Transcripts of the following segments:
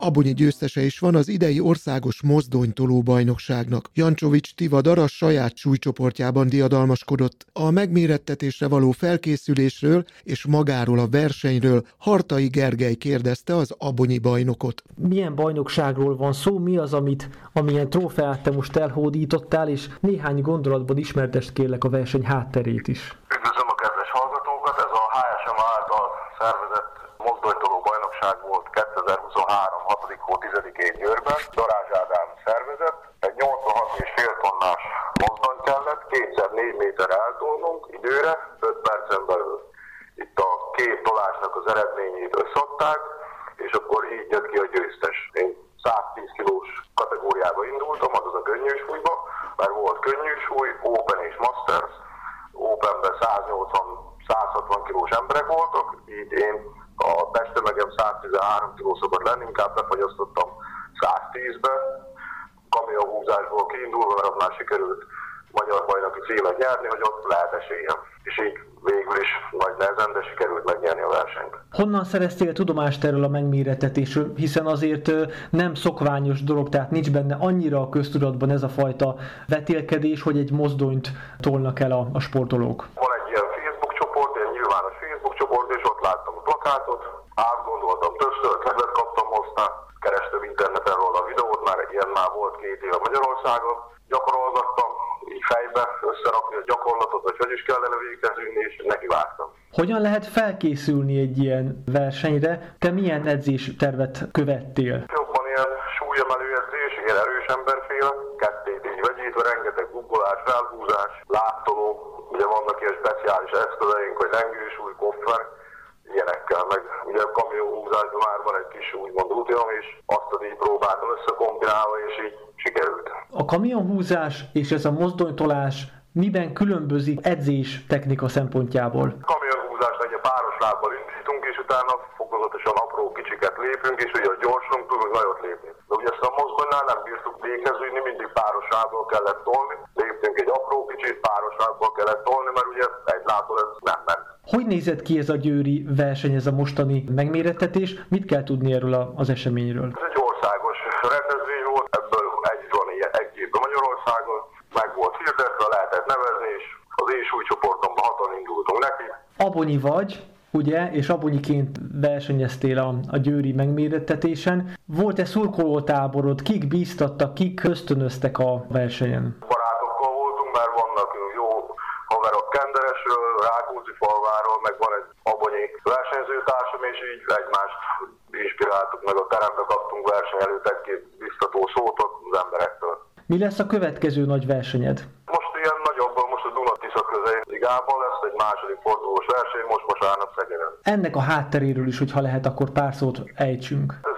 Abonyi győztese is van az idei országos mozdonytoló bajnokságnak. Jancsovics Tiva Daras saját súlycsoportjában diadalmaskodott. A megmérettetésre való felkészülésről és magáról a versenyről Hartai Gergely kérdezte az Abonyi bajnokot. Milyen bajnokságról van szó, mi az, amit, amilyen trófeát te most elhódítottál, és néhány gondolatban ismertest kérlek a verseny hátterét is. Üdvözlöm a kedves hallgatókat! Ez a HSM által szervezett mozdonytoló bajnokság volt 2023. 6. hó 10-én Győrben. Darázs Ádám szervezett. Egy 86,5 tonnás mozdony kellett, kétszer 4 méter eltolnunk időre, 5 percen belül. Itt a két tolásnak az eredményét összadták, és akkor így jött ki a győztes. Én 110 kilós kategóriába indultam, azaz a könnyű súlyba, mert volt könnyű súly, Open és Masters. Openben 180-160 kilós emberek voltak, így én a testtömegem 113 kg szokott lenni, inkább befagyasztottam 110-be, kamionhúzásból kiindulva, mert ott már sikerült magyar bajnoki címet nyerni, hogy ott lehet esélyem. És így végül is nagy nehezen, de sikerült megnyerni a versenyt. Honnan szereztél tudomást erről a megméretetésről, hiszen azért nem szokványos dolog, tehát nincs benne annyira a köztudatban ez a fajta vetélkedés, hogy egy mozdonyt tolnak el a, a sportolók. Van egy ilyen Facebook csoport, egy nyilvános Facebook csoport, és ott láttam a plakátot, átgondoltam többször, kedvet kaptam hozzá, kerestem interneten róla a videót, már ilyen már volt két éve Magyarországon, gyakorolgattam, így fejbe összerakni a gyakorlatot, hogy hogy is kellene végezni, és neki vágtam. Hogyan lehet felkészülni egy ilyen versenyre? Te milyen edzés tervet követtél? Jobban ilyen súlyemelő edzés, ilyen erős emberféle, kettét így vegyítve, rengeteg guggolás, felhúzás, láttoló, ugye vannak ilyen speciális eszközeink, hogy lengősúly, koffer, ilyenekkel, meg ugye a kamionhúzásban már van egy kis úgymond útjom, és azt az így próbáltam összekombinálva, és így sikerült. A kamionhúzás és ez a mozdonytolás miben különbözik edzés technika szempontjából? Kamionhúzásnál egy páros lábbal indítunk, és utána fokozatosan apró kicsiket lépünk, és ugye a gyorsunk tudunk nagyot lépni. De ugye ezt a mozdonynál nem bírtuk végezni, mindig páros lábbal kellett tolni, léptünk egy apró kicsit, páros lábbal kellett tolni, mert ugye egy lábbal ez nem ment. Hogy nézett ki ez a győri verseny, ez a mostani megmérettetés? Mit kell tudni erről az eseményről? Ez egy országos rendezvény volt, ebből egy van ilyen egy évben Magyarországon, meg volt hirdetve, lehetett nevezni, és az én súlycsoportomban hatan indultunk neki. Abonyi vagy, ugye, és abonyiként versenyeztél a, a győri megmérettetésen. Volt-e szurkolótáborod? Kik bíztattak, kik ösztönöztek a versenyen? Barátokkal voltunk, mert vannak jó haverok Kenderesről, Rákóczi falváról, meg van egy abonyi versenyzőtársam, és így egymást inspiráltuk, meg a terembe kaptunk verseny előtt egy-két biztató szót az emberektől. Mi lesz a következő nagy versenyed? Most ilyen nagyobb, most a Duna-Tisza közeli ligában lesz egy második fordulós verseny, most vasárnap Szegeden. Ennek a hátteréről is, hogyha lehet, akkor pár szót ejtsünk. Ez egy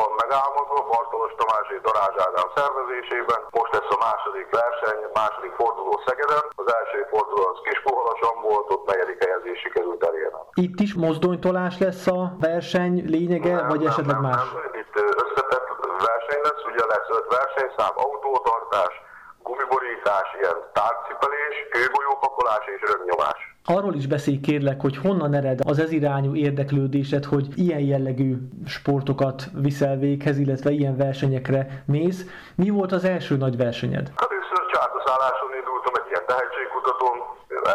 van megálmodva, Bartolos Tamás és Darázs Ádám szervezésében. Most lesz a második verseny, második forduló Szegeden. Az első forduló az Kispuhalason volt, ott negyedik helyezés sikerült elérnem. Itt is mozdonytolás lesz a verseny lényege, Nem, vagy nem, esetleg nem, más? Nem. Itt összetett verseny lesz, ugye lesz öt versenyszám, autótartás, gumiborítás, ilyen tárcipelés, kőgolyópakolás és rögnyomás. Arról is beszélj kérlek, hogy honnan ered az ez irányú érdeklődésed, hogy ilyen jellegű sportokat viszel véghez, illetve ilyen versenyekre mész. Mi volt az első nagy versenyed? Először csártaszálláson indultam egy ilyen tehetségkutatón,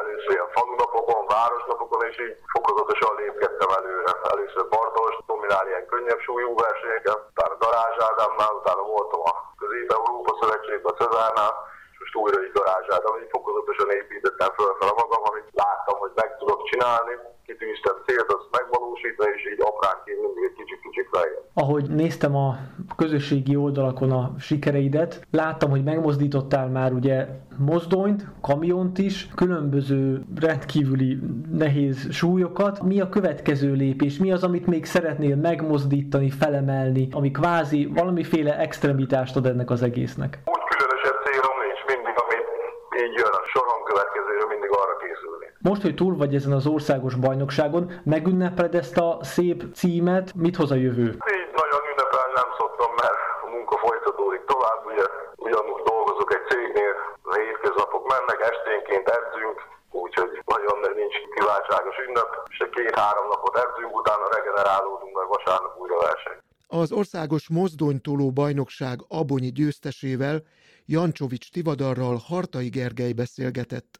először ilyen falunapokon, városnapokon, és így fokozatosan lépkedtem előre. Először Bartolos, dominál ilyen könnyebb súlyú versenyeken, utána Darázs Ádámnál, utána voltam a Közép-Európa Szövetségben, a Cezárnál, most újra így Darázs Ádám, így fokozatosan építettem fölfele magam, amit láttam, hogy meg tudok csinálni, kitűztem célt, azt megvalósítani, és így apránként mindig egy kicsit-kicsit lejjebb. Ahogy néztem a közösségi oldalakon a sikereidet, láttam, hogy megmozdítottál már ugye mozdonyt, kamiont is, különböző rendkívüli nehéz súlyokat. Mi a következő lépés? Mi az, amit még szeretnél megmozdítani, felemelni, ami kvázi valamiféle extremitást ad ennek az egésznek? Úgy különösebb célom nincs, mindig, amit így jön a soron következőre, mindig arra készülni. Most, hogy túl vagy ezen az országos bajnokságon, megünnepeled ezt a szép címet, mit hoz a jövő? Így nagyon ünnepelni nem szoktam, mert a munka folytatódik tovább, ugye ugyanúgy dolgozok egy cégnél, meg esténként edzünk, úgyhogy nagyon nincs kiváltságos ünnep, és egy két-három napot edzünk, utána regenerálódunk, meg vasárnap újra verseny. Az országos mozdonytoló bajnokság abonyi győztesével Jancsovics Tivadarral Hartai Gergely beszélgetett.